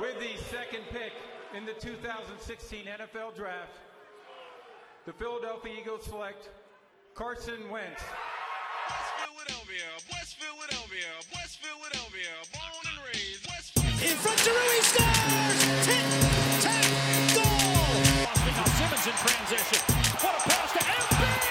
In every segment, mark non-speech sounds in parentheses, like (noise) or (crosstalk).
With the second pick in the 2016 NFL Draft, the Philadelphia Eagles select Carson Wentz. West Philadelphia, West Philadelphia, West Philadelphia, born and raised West Philadelphia. In front to Rui scores! Tic, tac, goal! Austin, Simmons in transition. What a pass to MB!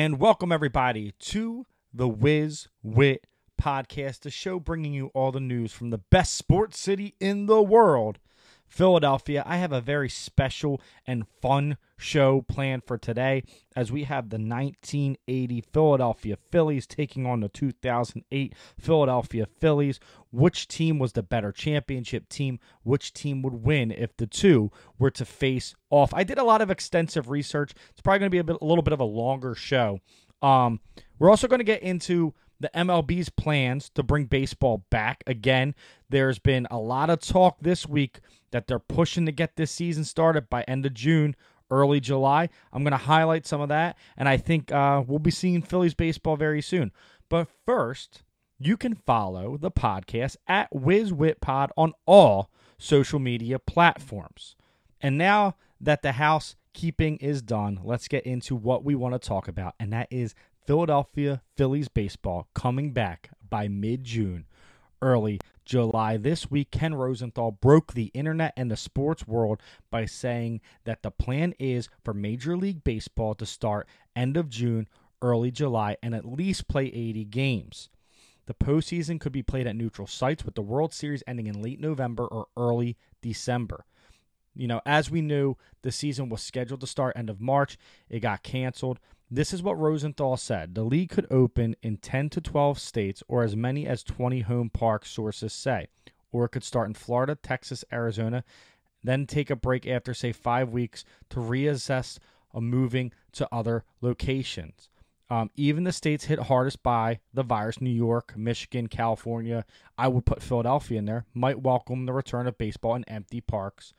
And welcome everybody to the Wiz Wit podcast, the show bringing you all the news from the best sports city in the world, Philadelphia. I have a very special and fun show planned for today as we have the 1980 Philadelphia Phillies taking on the 2008 Philadelphia Phillies. Which team was the better championship team? Which team would win if the two were to face off? I did a lot of extensive research. It's probably going to be a, bit, a little bit of a longer show. Um, we're also going to get into the MLB's plans to bring baseball back again. There's been a lot of talk this week that they're pushing to get this season started by end of June, early July. I'm going to highlight some of that, and I think uh, we'll be seeing Phillies baseball very soon. But first, you can follow the podcast at WizWitPod on all social media platforms. And now that the housekeeping is done, let's get into what we want to talk about, and that is Philadelphia Phillies baseball coming back by mid June, early July. This week, Ken Rosenthal broke the internet and the sports world by saying that the plan is for Major League Baseball to start end of June, early July, and at least play 80 games. The postseason could be played at neutral sites, with the World Series ending in late November or early December. You know, as we knew, the season was scheduled to start end of March. It got canceled. This is what Rosenthal said. The league could open in 10 to 12 states or as many as 20 home parks, sources say. Or it could start in Florida, Texas, Arizona, then take a break after, say, five weeks to reassess a moving to other locations. Um, even the states hit hardest by the virus, New York, Michigan, California, I would put Philadelphia in there, might welcome the return of baseball in empty parks,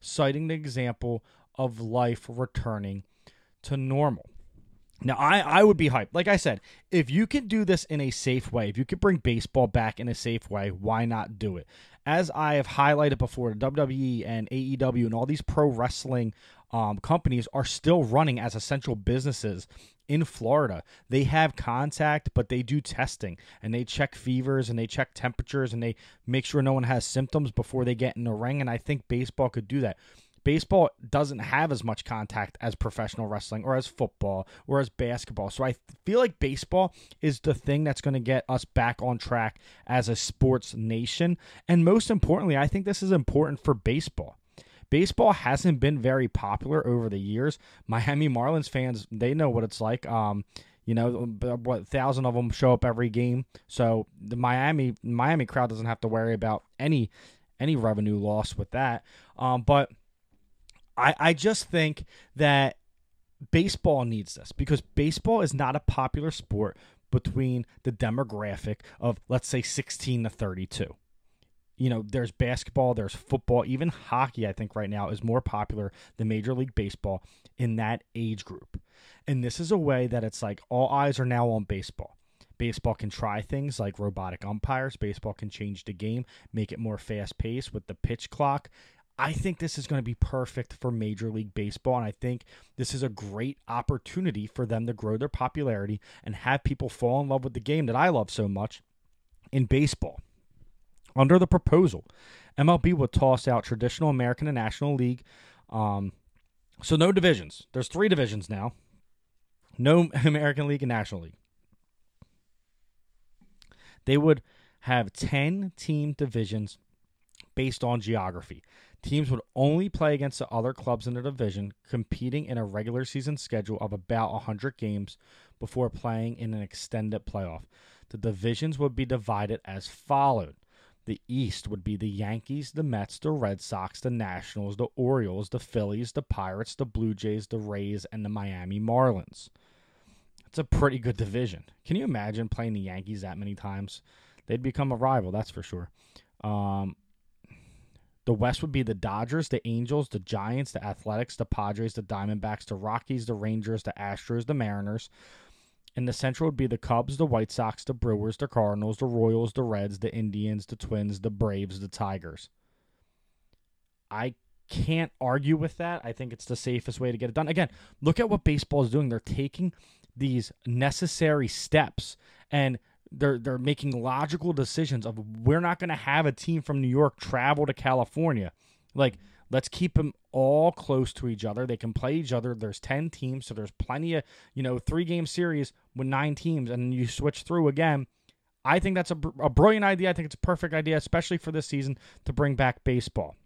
citing the example of life returning to normal. Now, I, I would be hyped. Like I said, if you can do this in a safe way, if you could bring baseball back in a safe way, why not do it? As I have highlighted before, WWE and AEW and all these pro wrestling um, companies are still running as essential businesses in Florida. They have contact, but they do testing and they check fevers and they check temperatures and they make sure no one has symptoms before they get in the ring. And I think baseball could do that baseball doesn't have as much contact as professional wrestling or as football or as basketball. So I feel like baseball is the thing that's going to get us back on track as a sports nation. And most importantly, I think this is important for baseball. Baseball hasn't been very popular over the years. Miami Marlins fans, they know what it's like. Um, you know what thousand of them show up every game so the miami miami crowd doesn't have to worry about any any revenue loss with that um, but I, I just think that baseball needs this because baseball is not a popular sport between the demographic of let's say 16 to 32 you know there's basketball there's football even hockey i think right now is more popular than major league baseball in that age group. And this is a way that it's like all eyes are now on baseball. Baseball can try things like robotic umpires. Baseball can change the game make it more fast paced with the pitch clock I think this is going to be perfect for Major League Baseball, and I think this is a great opportunity for them to grow their popularity and have people fall in love with the game that I love so much in baseball. Under the proposal, MLB would toss out traditional American and National League. Um, so no divisions. There's three divisions now. No (laughs) American League and National League. They would have 10 team divisions based on geography. Teams would only play against the other clubs in the division, competing in a regular season schedule of about 100 games before playing in an extended playoff. The divisions would be divided as followed. The East would be the Yankees, the Mets, the Red Sox, the Nationals, the Orioles, the Phillies, the Pirates, the Blue Jays, the Rays, and the Miami Marlins. It's a pretty good division. Can you imagine playing the Yankees that many times? they'd become a rival. That's for sure. Um, the West would be the Dodgers, the Angels, the Giants, the Athletics, the Padres, the Diamondbacks, the Rockies, the Rangers, the Astros, the Mariners. And the Central would be the Cubs, the White Sox, the Brewers, the Cardinals, the Royals, the Reds, the Indians, the Twins, the Braves, the Tigers. I can't argue with that. I think it's the safest way to get it done. Again, look at what baseball is doing. They're taking these necessary steps and they're they're making logical decisions of we're not going to have a team from New York travel to California. Like let's keep them all close to each other. They can play each other. There's 10 teams, so there's plenty of, you know, three game series with nine teams and you switch through again. I think that's a, a brilliant idea. I think it's a perfect idea, especially for this season, to bring back baseball.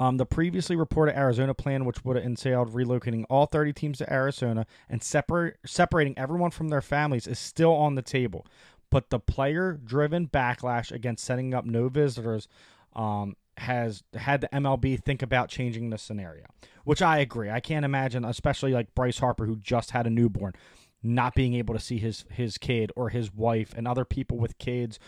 Um, the previously reported Arizona plan, which would have entailed relocating all 30 teams to Arizona and separ- separating everyone from their families, is still on the table. But the player driven backlash against setting up no visitors um, has had the MLB think about changing the scenario, which I agree. I can't imagine, especially like Bryce Harper, who just had a newborn, not being able to see his his kid or his wife and other people with kids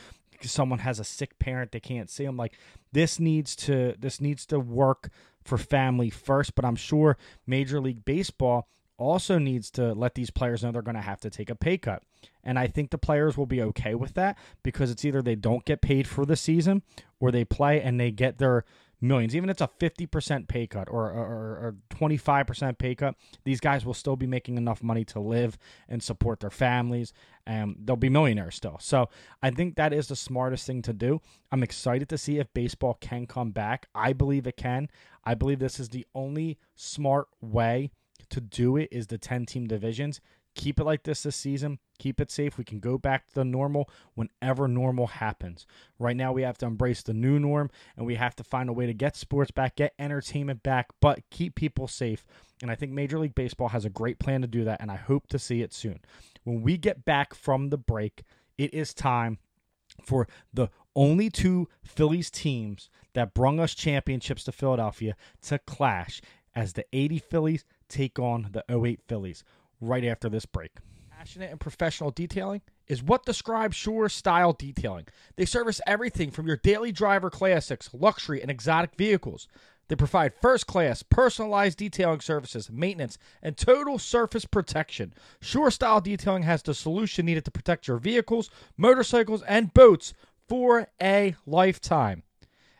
someone has a sick parent they can't see them like this needs to this needs to work for family first but i'm sure major league baseball also needs to let these players know they're going to have to take a pay cut. And i think the players will be okay with that because it's either they don't get paid for the season or they play and they get their millions. Even if it's a 50% pay cut or, or, or 25% pay cut these guys will still be making enough money to live and support their families and they'll be millionaires still. So i think that is the smartest thing to do. I'm excited to see if baseball can come back. I believe it can. I believe this is the only smart way to do it is the 10 team divisions keep it like this this season keep it safe. We can go back to the normal whenever normal happens. Right now we have to embrace the new norm and we have to find a way to get sports back get entertainment back but keep people safe. And i think major league baseball has a great plan to do that and i hope to see it soon. When we get back from the break it is time for the only two Phillies teams that brung us championships to Philadelphia to clash as the 80 Phillies take on the 08 Phillies right after this break. Passionate and professional detailing is what describes Sure Style Detailing. They service everything from your daily driver classics, luxury, and exotic vehicles. They provide first class, personalized detailing services, maintenance, and total surface protection. Sure Style Detailing has the solution needed to protect your vehicles, motorcycles, and boats for a lifetime.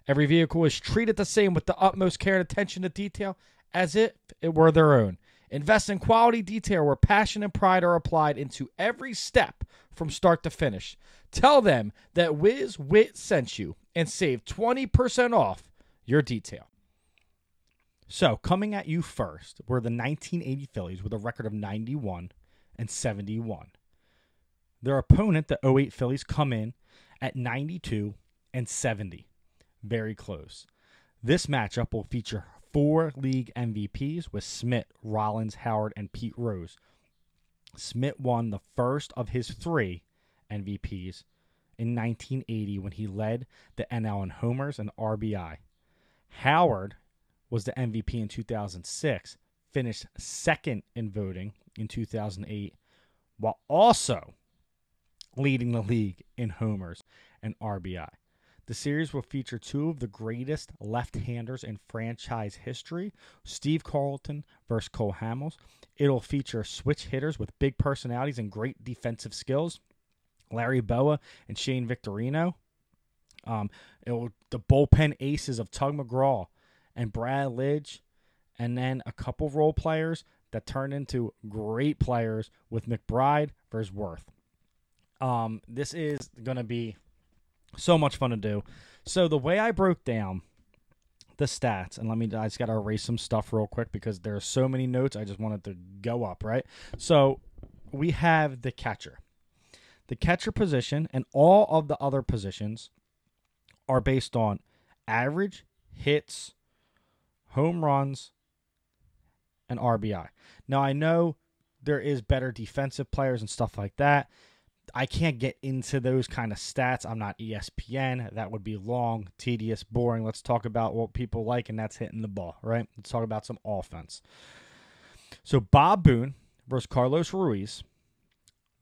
Every vehicle is treated the same with the utmost care and attention to detail as if it were their own. Invest in quality detail where passion and pride are applied into every step from start to finish. Tell them that Wiz Wit sent you and save 20% off your detail. So, coming at you first were the 1980 Phillies with a record of 91 and 71. Their opponent, the 08 Phillies, come in at 92 and 70. Very close. This matchup will feature four league MVPs with Schmidt, Rollins, Howard, and Pete Rose. Schmidt won the first of his three MVPs in 1980 when he led the NL in homers and RBI. Howard was the MVP in 2006, finished second in voting in 2008, while also leading the league in homers and RBI. The series will feature two of the greatest left-handers in franchise history, Steve Carlton versus Cole Hamels. It'll feature switch hitters with big personalities and great defensive skills, Larry Bowa and Shane Victorino. Um, will, the bullpen aces of Tug McGraw and Brad Lidge, and then a couple role players that turn into great players with McBride versus Werth. Um, this is going to be so much fun to do. So the way I broke down the stats, and let me I just gotta erase some stuff real quick because there are so many notes. I just wanted to go up, right? So we have the catcher. The catcher position and all of the other positions are based on average hits, home runs, and RBI. Now I know there is better defensive players and stuff like that. I can't get into those kind of stats. I'm not ESPN. That would be long, tedious, boring. Let's talk about what people like, and that's hitting the ball, right? Let's talk about some offense. So Bob Boone versus Carlos Ruiz.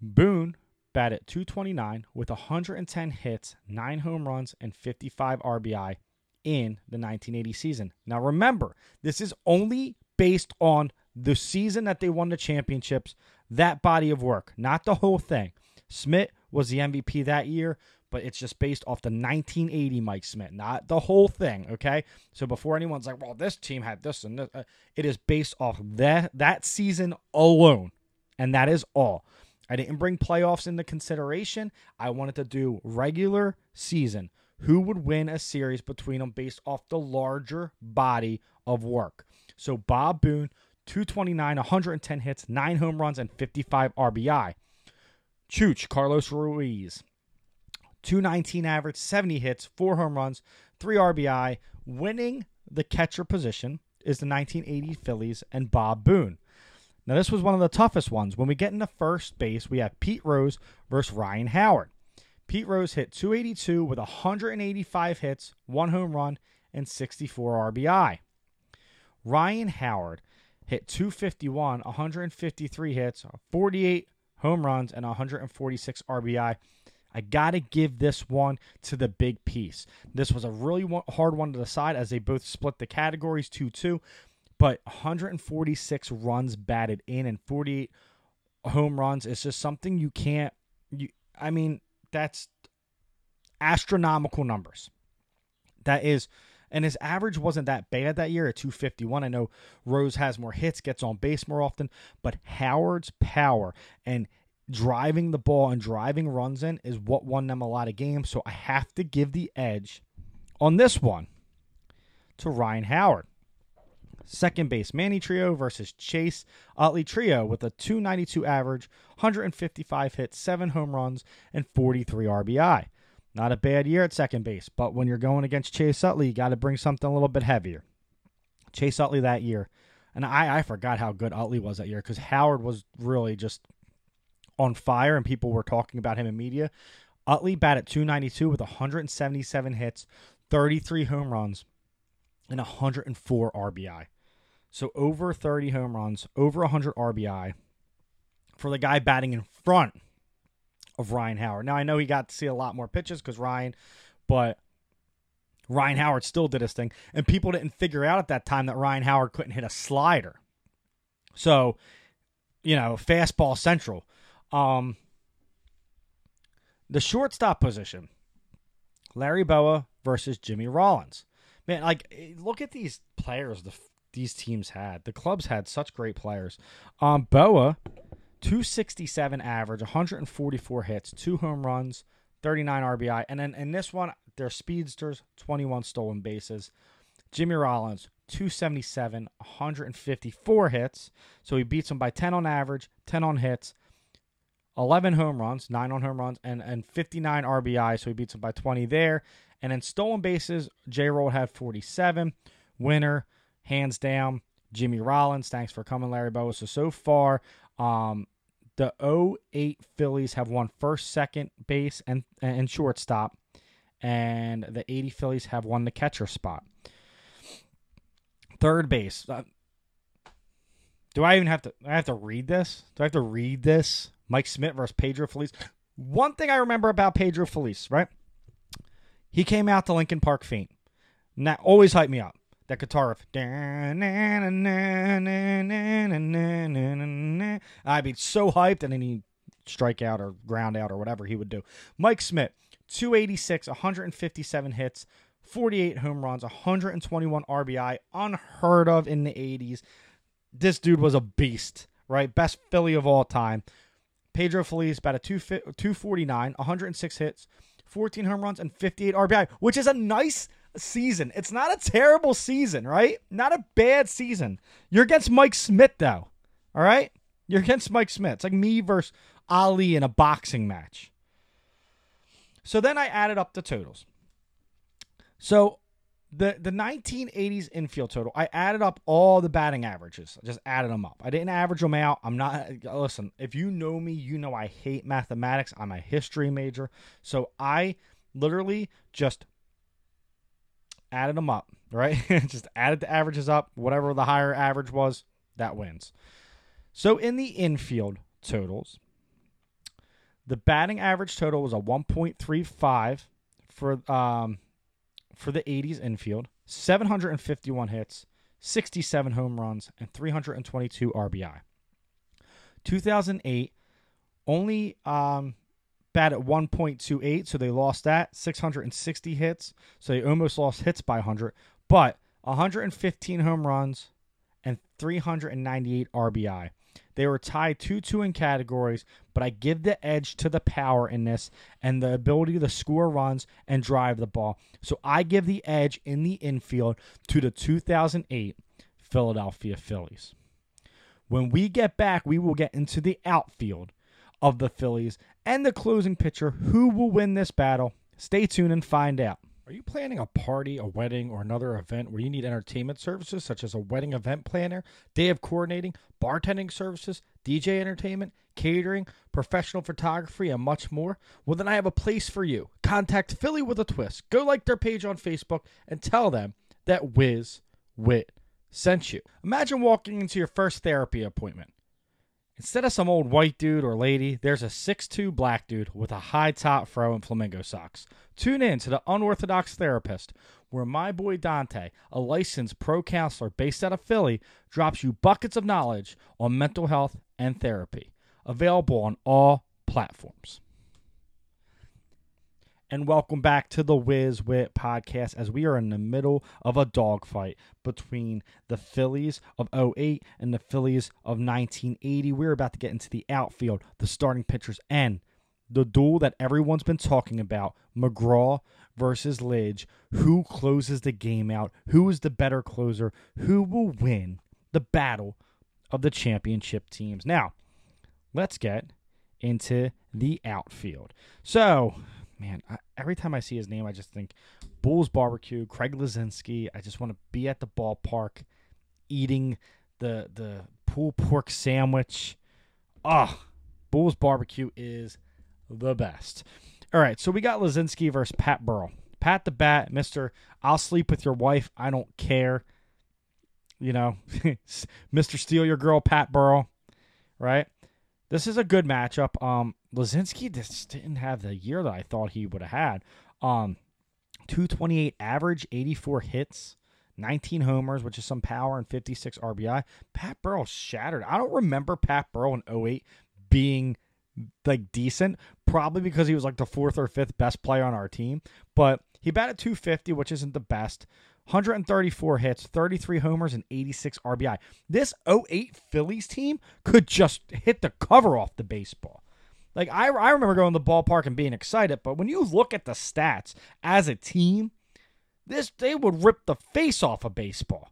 Boone batted 229 with 110 hits, 9 home runs, and 55 RBI in the 1980 season. Now remember, this is only based on the season that they won the championships, that body of work, not the whole thing. Schmidt was the MVP that year, but it's just based off the 1980 Mike Schmidt, not the whole thing. Okay, so before anyone's like, "Well, this team had this and this," uh, it is based off that that season alone, and that is all. I didn't bring playoffs into consideration. I wanted to do regular season. Who would win a series between them based off the larger body of work? So Bob Boone, 229, 110 hits, 9 home runs, and 55 RBI. Chooch, Carlos Ruiz, 219 average, 70 hits, 4 home runs, 3 RBI. Winning the catcher position is the 1980 Phillies and Bob Boone. Now, this was one of the toughest ones. When we get into first base, we have Pete Rose versus Ryan Howard. Pete Rose hit 282 with 185 hits, 1 home run, and 64 RBI. Ryan Howard hit 251, 153 hits, 48 home runs, and 146 RBI. I got to give this one to the big piece. This was a really hard one to decide as they both split the categories 2 2, but 146 runs batted in and 48 home runs is just something you can't. You, I mean, that's astronomical numbers. That is and his average wasn't that bad that year at 251. I know Rose has more hits, gets on base more often, but Howard's power and driving the ball and driving runs in is what won them a lot of games. So I have to give the edge on this one to Ryan Howard. Second base, Manny Trillo versus Chase Utley Trillo with a 292 average, 155 hits, 7 home runs, and 43 RBI. Not a bad year at second base, but when you're going against Chase Utley, you got to bring something a little bit heavier. Chase Utley that year, and I, I forgot how good Utley was that year because Howard was really just on fire and people were talking about him in media. Utley batted 292 with 177 hits, 33 home runs, and 104 RBI. So over 30 home runs, over 100 RBI for the guy batting in front of Ryan Howard. Now I know he got to see a lot more pitches because Ryan, but Ryan Howard still did his thing, and people didn't figure out at that time that Ryan Howard couldn't hit a slider. So, you know, fastball central. Um, the shortstop position, Larry Bowa versus Jimmy Rollins. Man, like look at these players the these teams had. The clubs had such great players. Um, Bowa 267 average, 144 hits, two home runs, 39 RBI. And then in this one, they're speedsters, 21 stolen bases. Jimmy Rollins, 277, 154 hits. So he beats him by 10 on average, 10 on hits, 11 home runs, 9 on home runs, and, and 59 RBI. So he beats him by 20 there. And then stolen bases, J. Roll had 47. Winner, hands down, Jimmy Rollins. Thanks for coming, Larry Bowa. So, so far, um, the 08 Phillies have won first, second base, and and shortstop, and the 80 Phillies have won the catcher spot. Third base. Uh, do I even have to? I have to read this. Do I have to read this? Mike Schmidt versus Pedro Feliz. One thing I remember about Pedro Feliz, right? He came out to Linkin Park faint. And that always hyped me up. That guitar riff. I'd be so hyped, and then he'd strike out or ground out or whatever he would do. Mike Schmidt, 286, 157 hits, 48 home runs, 121 RBI, unheard of in the 80s. This dude was a beast, right? Best Philly of all time. Pedro Feliz, about a 249, 106 hits, 14 home runs, and 58 RBI, which is a nice season. It's not a terrible season, right? Not a bad season. You're against Mike Schmidt, though. All right? You're against Mike Schmidt. It's like me versus Ali in a boxing match. So then I added up the totals. So the the 1980s infield total, I added up all the batting averages. I just added them up. I didn't average them out. I'm not listen, if you know me, you know I hate mathematics. I'm a history major. So I literally just added them up, right? (laughs) just added the averages up, whatever the higher average was, that wins. So in the infield totals, The batting average total was a 1.35 for um for the 80s infield, 751 hits, 67 home runs, and 322 RBI. 2008 only um bat at 1.28, so they lost that. 660 hits, so they almost lost hits by 100, but 115 home runs and 398 RBI. They were tied 2 2 in categories, but I give the edge to the power in this and the ability to score runs and drive the ball. So I give the edge in the infield to the 2008 Philadelphia Phillies. When we get back, we will get into the outfield of the Phillies and the closing pitcher who will win this battle. Stay tuned and find out. Are you planning a party, a wedding, or another event where you need entertainment services such as a wedding event planner, day of coordinating, bartending services, DJ entertainment, catering, professional photography, and much more? Well, then I have a place for you. Contact Philly with a Twist. Go like their page on Facebook and tell them that Wiz Wit sent you. Imagine walking into your first therapy appointment. Instead of some old white dude or lady, there's a 6'2 black dude with a high top fro and flamingo socks. Tune in to the Unorthodox Therapist, where my boy Dante, a licensed pro counselor based out of Philly, drops you buckets of knowledge on mental health and therapy. Available on all platforms. And welcome back to the Wiz Wit podcast as we are in the middle of a dogfight between the Phillies of 08 and the Phillies of 1980. We're about to get into the outfield, the starting pitchers, and the duel that everyone's been talking about McGraw versus Lidge. Who closes the game out? Who is the better closer? Who will win the battle of the championship teams? Now, let's get into the outfield. So, man, I, every time I see his name, I just think Bulls Barbecue, Greg Luzinski. I just want to be at the ballpark eating the the pulled pork sandwich. Ah, Bulls Barbecue is the best. All right, so we got Luzinski versus Pat Burrell. Pat the Bat, Mister. I'll sleep with your wife. I don't care. You know, (laughs) Mister Steal Your Girl, Pat Burrell. Right. This is a good matchup. Um, Luzinski just didn't have the year that I thought he would have had. Um, 228 average, 84 hits, 19 homers, which is some power, and 56 RBI. Pat Burrell shattered. I don't remember Pat Burrell in 08 being like decent, probably because he was like the fourth or fifth best player on our team. But he batted 250, which isn't the best. 134 hits, 33 homers, and 86 RBI. This 08 Phillies team could just hit the cover off the baseball. Like I, I remember going to the ballpark and being excited, but when you look at the stats as a team, this they would rip the face off of baseball.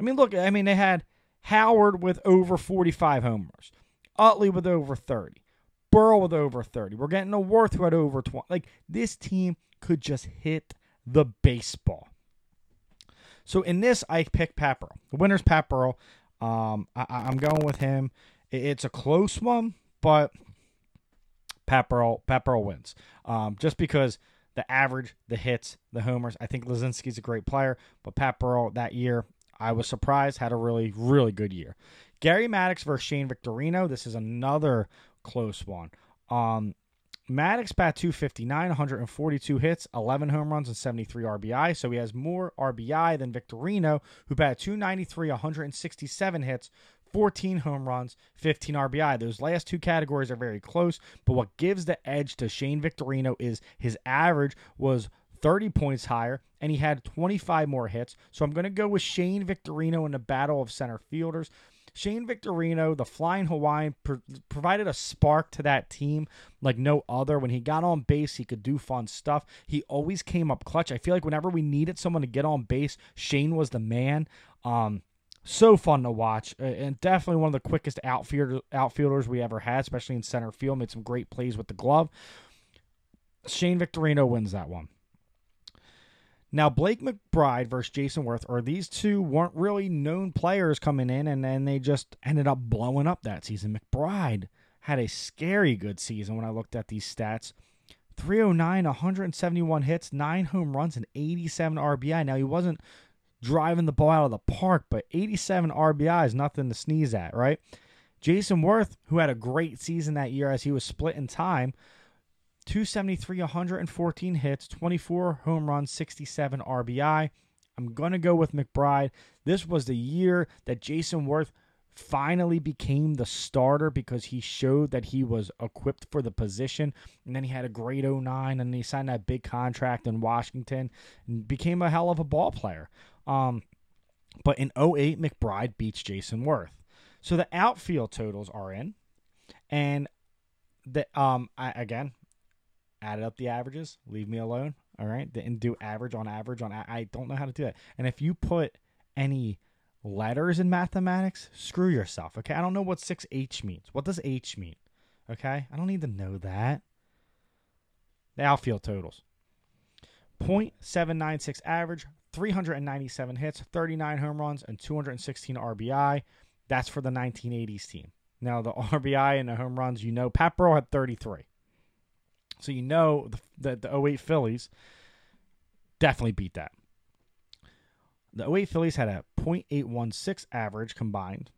I mean, look, I mean they had Howard with over 45 homers, Utley with over 30, Burrell with over 30. We're getting a Werth who had over 20. Like this team could just hit the baseball. So in this, I pick Pat. The winner's Pat. Um, I, I'm going with him. It's a close one, but Pat Burrell wins. Um, just because the average, the hits, the homers. I think Luzinski's a great player, but Pat that year, I was surprised, had a really, really good year. Gary Maddox versus Shane Victorino. This is another close one. Um, Maddox bat 259, 142 hits, 11 home runs, and 73 RBI. So he has more RBI than Victorino, who bat 293, 167 hits, 14 home runs, 15 RBI. Those last two categories are very close, but what gives the edge to Shane Victorino is his average was 30 points higher, and he had 25 more hits. So I'm going to go with Shane Victorino in the battle of center fielders. Shane Victorino, the Flying Hawaiian, pro- provided a spark to that team like no other. When he got on base, he could do fun stuff. He always came up clutch. I feel like whenever we needed someone to get on base, Shane was the man. Um, so fun to watch, and definitely one of the quickest outfielder, outfielders we ever had, especially in center field. Made some great plays with the glove. Shane Victorino wins that one. Now, Bake McBride versus Jayson Werth, or these two weren't really known players coming in, and then they just ended up blowing up that season. McBride had a scary good season when I looked at these stats 309, 171 hits, 9 home runs, and 87 RBI. Now, he wasn't driving the ball out of the park, but 87 RBI is nothing to sneeze at, right? Jayson Werth, who had a great season that year as he was split in time, 273, 114 hits, 24 home runs, 67 RBI. I'm going to go with McBride. This was the year that Jayson Werth finally became the starter because he showed that he was equipped for the position. And then he had a great 09 and he signed that big contract in Washington and became a hell of a ball player. Um, but in 08, McBride beats Jayson Werth. So the outfield totals are in. And the um I, again, added up the averages. Leave me alone. All right, didn't do average on average on. I don't know how to do that. And if you put any letters in mathematics, screw yourself. Okay, I don't know what six H means. What does H mean? Okay, I don't need to know that. The outfield totals: 0.796 average, 397 hits, 39 home runs, and 216 RBI. That's for the 1980s team. Now the (laughs) RBI and the home runs, you know, Pat Burrell had 33. So you know that the, the 08 Phillies definitely beat that. The 08 Phillies had a .816 average combined,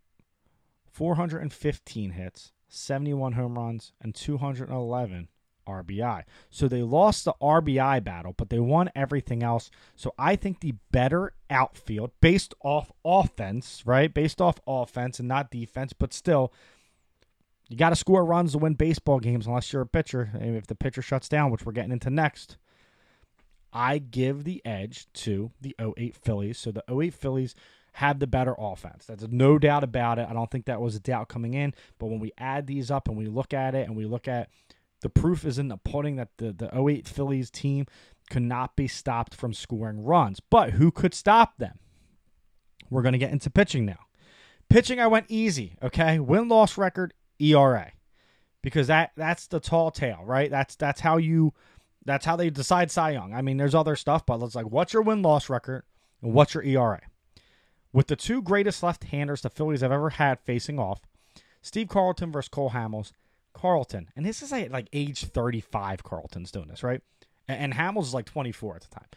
415 hits, 71 home runs, and 211 RBI. So they lost the RBI battle, but they won everything else. So I think the better outfield, based off offense, right? Based off offense and not defense, but still, you got to score runs to win baseball games unless you're a pitcher. And if the pitcher shuts down, which we're getting into next, I give the edge to the 08 Phillies. So the 08 Phillies have the better offense. That's no doubt about it. I don't think that was a doubt coming in. But when we add these up and we look at it and we look at the proof is in the pudding that the, the 08 Phillies team could not be stopped from scoring runs. But who could stop them? We're going to get into pitching now. Pitching, I went easy, okay? Win loss record, ERA. Because that that's the tall tale, right? That's that's how you that's how they decide Cy Young. I mean, there's other stuff, but it's like what's your win loss record and what's your ERA? With the two greatest left handers the Phillies have ever had facing off, Steve Carlton versus Cole Hamels. Carlton, and this is like, like age 35, Carlton's doing this, right? And, and Hamels is like 24 at the time.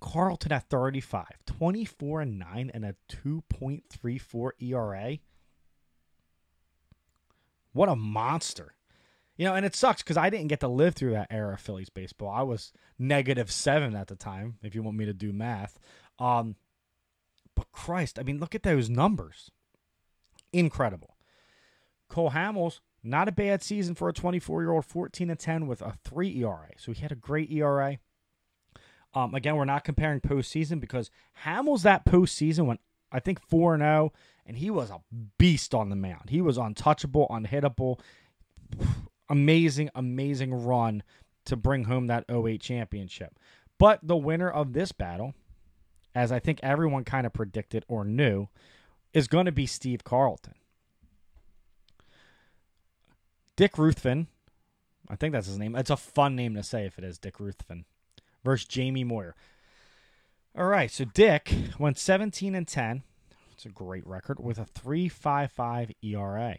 Carlton at 35, 24 and 9 and a 2.34 ERA. What a monster. You know, and it sucks because I didn't get to live through that era of Phillies baseball. I was negative seven at the time, if you want me to do math. Um, but Christ, I mean, look at those numbers. Incredible. Cole Hamels, not a bad season for a 24 year old, 14 and 10 with a 3 ERA. So he had a great ERA. Um, again, we're not comparing postseason because Hamels that postseason went, I think, 4 0, and he was a beast on the mound. He was untouchable, unhittable. (sighs) Amazing, amazing run to bring home that 08 championship. But the winner of this battle, as I think everyone kind of predicted or knew, is going to be Steve Carlton. Dick Ruthven, I think that's his name. It's a fun name to say if it is Dick Ruthven, versus Jamie Moyer. All right, so Dick went 17 and 10. It's a great record with a 3.55 ERA.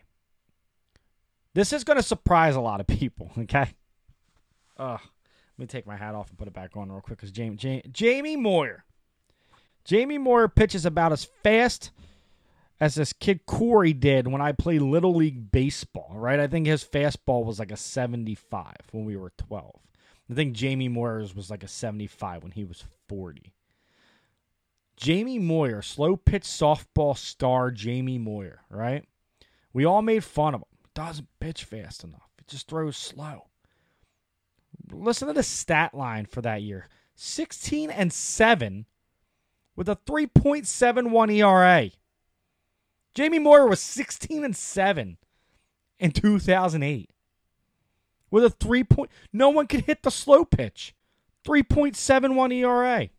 This is going to surprise a lot of people. (laughs) Okay. Ugh. Let me take my hat off and put it back on real quick because Jamie, Jamie, Jamie Moyer. Jamie Moyer pitches about as fast as this kid Corey did when I played Little League Baseball, right? I think his fastball was like a 75 when we were 12. I think Jamie Moyer's was like a 75 when he was 40. Jamie Moyer, slow pitch softball star Jamie Moyer, right? We all made fun of him. Doesn't pitch fast enough. He just throws slow. Listen to the stat line for that year 16 and 7 with a 3.71 ERA. Jamie Moyer was 16 and 7 in 2008 with a 3 point no one could hit the slow pitch. 3.71 ERA.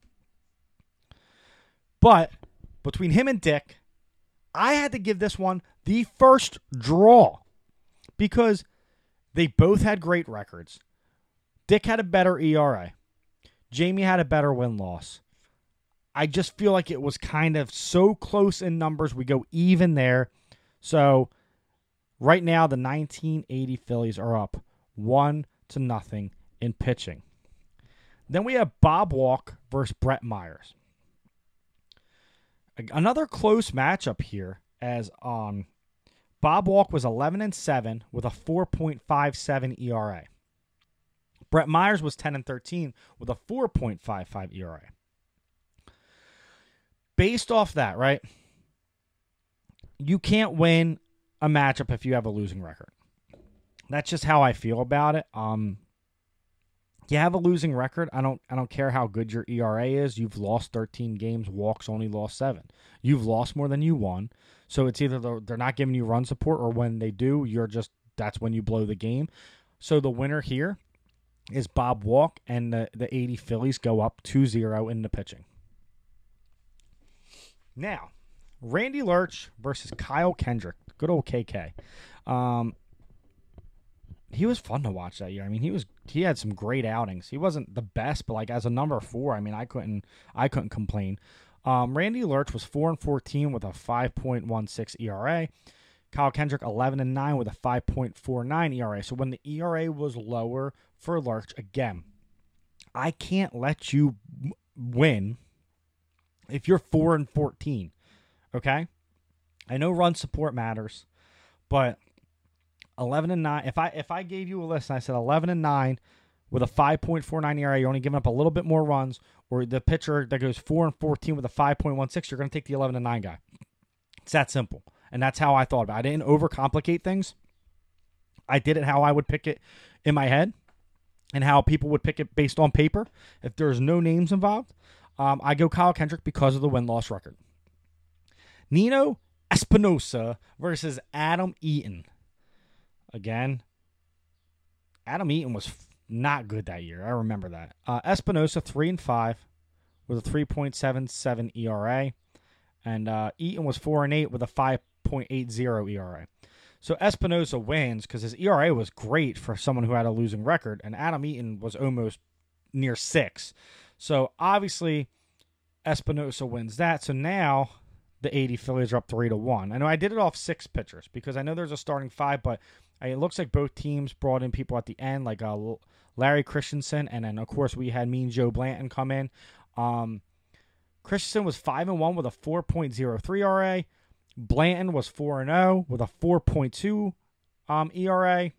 But between him and Dick, I had to give this one the first draw because they both had great records. Dick had a better ERA. Jamie had a better win loss. I just feel like it was kind of so close in numbers. We go even there. So right now the 1980 Phillies are up 1 to nothing in pitching. Then we have Bob Walk versus Brett Myers. Another close matchup here as um Bob Walk was 11 and 7 with a 4.57 ERA. Brett Myers was 10 and 13 with a 4.55 ERA. Based off that, right? You can't win a matchup if you have a losing record. That's just how I feel about it. Um you have a losing record. I don't I don't care how good your ERA is. You've lost 13 games, walks only lost 7. You've lost more than you won. So it's either they're not giving you run support or when they do, you're just that's when you blow the game. So the winner here is Bob Walk and the, the 80 Phillies go up 2-0 in the pitching. Now, Randy Lerch versus Kyle Kendrick. Good old KK. Um, he was fun to watch that year. I mean, he was he had some great outings. He wasn't the best, but like as a number four, I mean, I couldn't I couldn't complain. Um, Randy Lerch was four and fourteen with a five point one six ERA. Kyle Kendrick eleven and nine with a five point four nine ERA. So when the ERA was lower for Lerch, again, I can't let you win if you're four and fourteen. Okay, I know run support matters, but 11 and 9 if i if i gave you a list and i said 11 and 9 with a 5.49 ERA, you're only giving up a little bit more runs, or the pitcher that goes 4 and 14 with a 5.16, you're going to take the 11 and 9 guy. It's that simple. And that's how I thought about it. I didn't overcomplicate things. I did it how I would pick it in my head and how people would pick it based on paper. If there's no names involved, um, I go Kyle Kendrick because of the win loss record. Nino Espinosa versus Adam Eaton. Again, Adam Eaton was f- not good that year. I remember that. Uh, Espinosa three and five with a three point seven seven ERA, and uh, Eaton was four and eight with a five point eight zero ERA. So Espinosa wins because his ERA was great for someone who had a losing record, and Adam Eaton was almost near six. So obviously, Espinosa wins that. So now the 80 Phillies are up three to one. I know I did it off six pitchers because I know there's a starting five, but it looks like both teams brought in people at the end, like uh, Larry Christenson, and then of course we had Mean Joe Blanton come in. Um, Christenson was five and one with a 4.03 ERA. Blanton was four and zero with a 4.2 um, ERA.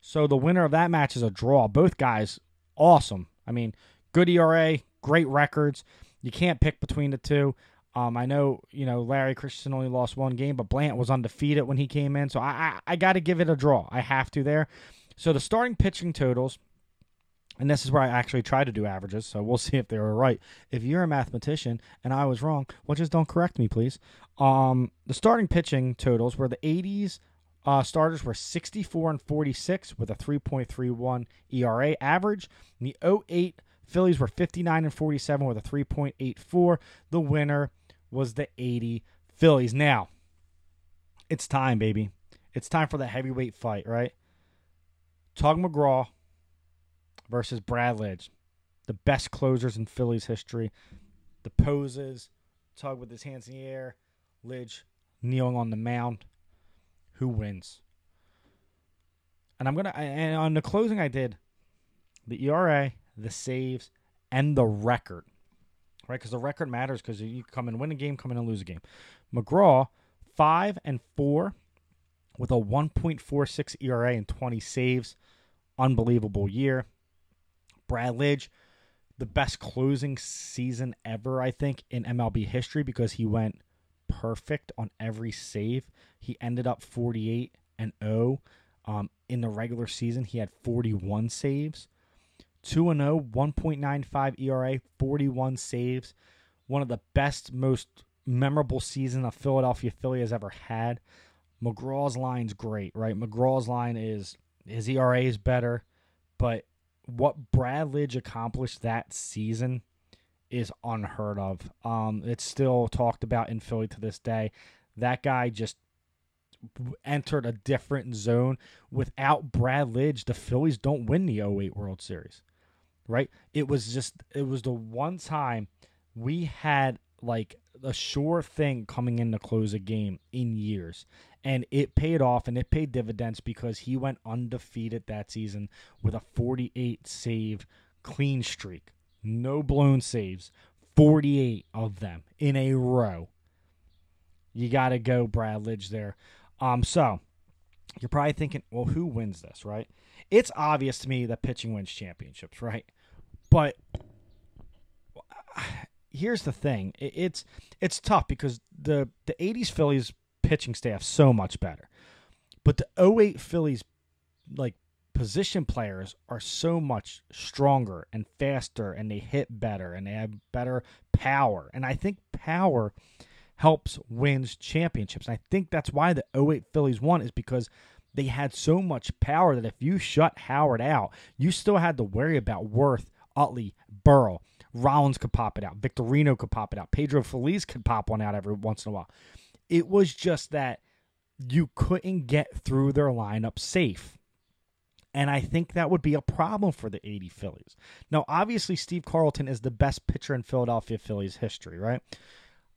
So the winner of that match is a draw. Both guys awesome. I mean, good ERA, great records. You can't pick between the two. Um, I know you know Larry Christenson only lost one game, but Blant was undefeated when he came in, so I I, I got to give it a draw. I have to there. So the starting pitching totals, and this is where I actually try to do averages. So we'll (laughs) see if they were right. If you're a mathematician and I was wrong, well, just don't correct me, please. Um, the starting pitching totals were the 80s. Uh, starters were 64 and 46 with a 3.31 ERA average. And the 08 Phillies were 59 and 47 with a 3.84. The winner was the 80 Phillies. Now, it's time, baby. It's time for the heavyweight fight, right? Tug McGraw versus Brad Lidge. The best closers in Phillies history. The poses, Tug with his hands in the air, Lidge kneeling on the mound. Who wins? And I'm gonna and on the closing I did the ERA, the saves, and the record right? Because the record matters because you come and win a game, come in and lose a game. McGraw, five and four with a 1.46 ERA and 20 saves. Unbelievable year. Brad Lidge, the best closing season ever, I think, in MLB history because he went perfect on every save. He ended up 48 and 0. Um, in the regular season, he had 41 saves. 2 and 0, 1.95 ERA, 41 saves. One of the best, most memorable season a Philadelphia Philly has ever had. McGraw's line's great, right? McGraw's line is his ERA is better, but what Brad Lidge accomplished that season is unheard of. Um, it's still talked about in Philly to this day. That guy just entered a different zone. Without Brad Lidge, the Phillies don't win the 08 World Series right? It was just it was the one time we had like a sure thing coming in to close a game in years. And it paid off and it paid dividends because he went undefeated that season with a 48 save clean streak. No blown saves. 48 of them in a row. You got to go Brad Lidge there. Um, so you're probably thinking, well, who wins this, right? It's obvious to me that pitching wins championships, right? But (sighs) here's the thing: it's it's tough because the the '80s Phillies pitching staff so much better, but the 08 Phillies like position players are so much stronger and faster, and they hit better, and they have better power, and I think power helps wins championships. And I think that's why the 08 Phillies won is because they had so much power that if you shut Howard out, you still had to worry about Werth, Utley, Burrell. Rollins could pop it out. Victorino could pop it out. Pedro Feliz could pop one out every once in a while. It was just that you couldn't get through their lineup safe. And I think that would be a problem for the 80 Phillies. Now, obviously, Steve Carlton is the best pitcher in Philadelphia Phillies history, right?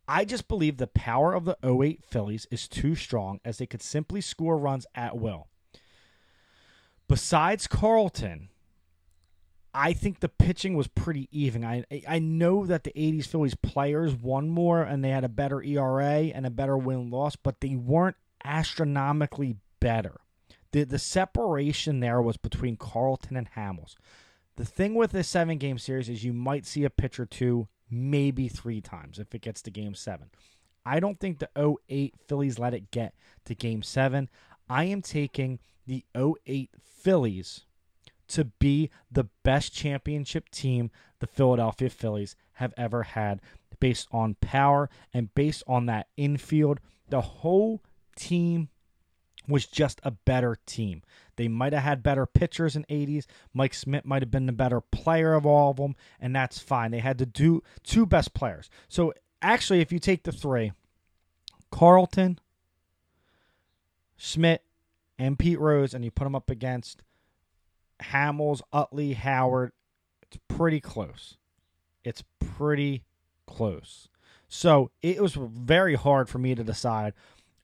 I just believe the power of the 08 Phillies is too strong as they could simply score runs at will. Besides Carlton, I think the pitching was pretty even. I I know that the 80s Phillies players won more and they had a better ERA and a better win loss, but they weren't astronomically better. The the separation there was between Carlton and Hamels. The thing with this seven game series is you might see a pitch or two, maybe three times if it gets to game seven. I don't think the 08 Phillies let it get to game seven. I am taking the 08 Phillies to be the best championship team the Philadelphia Phillies have ever had based on power and based on that infield. The whole team was just a better team. They might have had better pitchers in 80s. Mike Schmidt might have been the better player of all of them, and that's fine. They had to do two best players. So actually, if you take the three, Carlton, Schmidt, and Pete Rose, and you put them up against Hamels, Utley, Howard, it's pretty close. It's pretty close. So it was very hard for me to decide.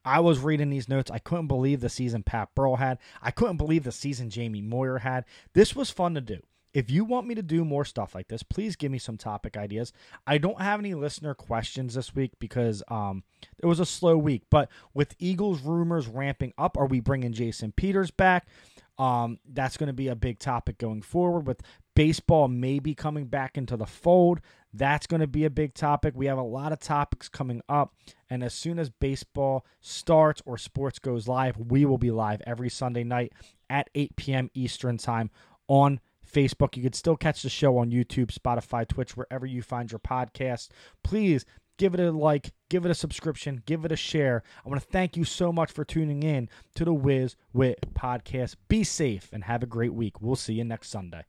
I was reading these notes. I couldn't believe the season Pat Burrell had. I couldn't believe the season Jamie Moyer had. This was fun to do. If you want me to do more stuff like this, please give me some topic ideas. I don't have any listener questions this week because um, it was a slow week. But with Eagles rumors ramping up, are we bringing Jason Peters back? Um, that's going to be a big topic going forward with baseball maybe coming back into the fold. That's going to be a big topic. We have a lot of topics coming up. And as soon as baseball starts or sports goes live, we will be live every Sunday night at 8 p.m. Eastern Time on Facebook. You can still catch the show on YouTube, Spotify, Twitch, wherever you find your podcast. Please give it a like, give it a subscription, give it a share. I want to thank you so much for tuning in to the Wiz Wit podcast. Be safe and have a great week. We'll see you next Sunday.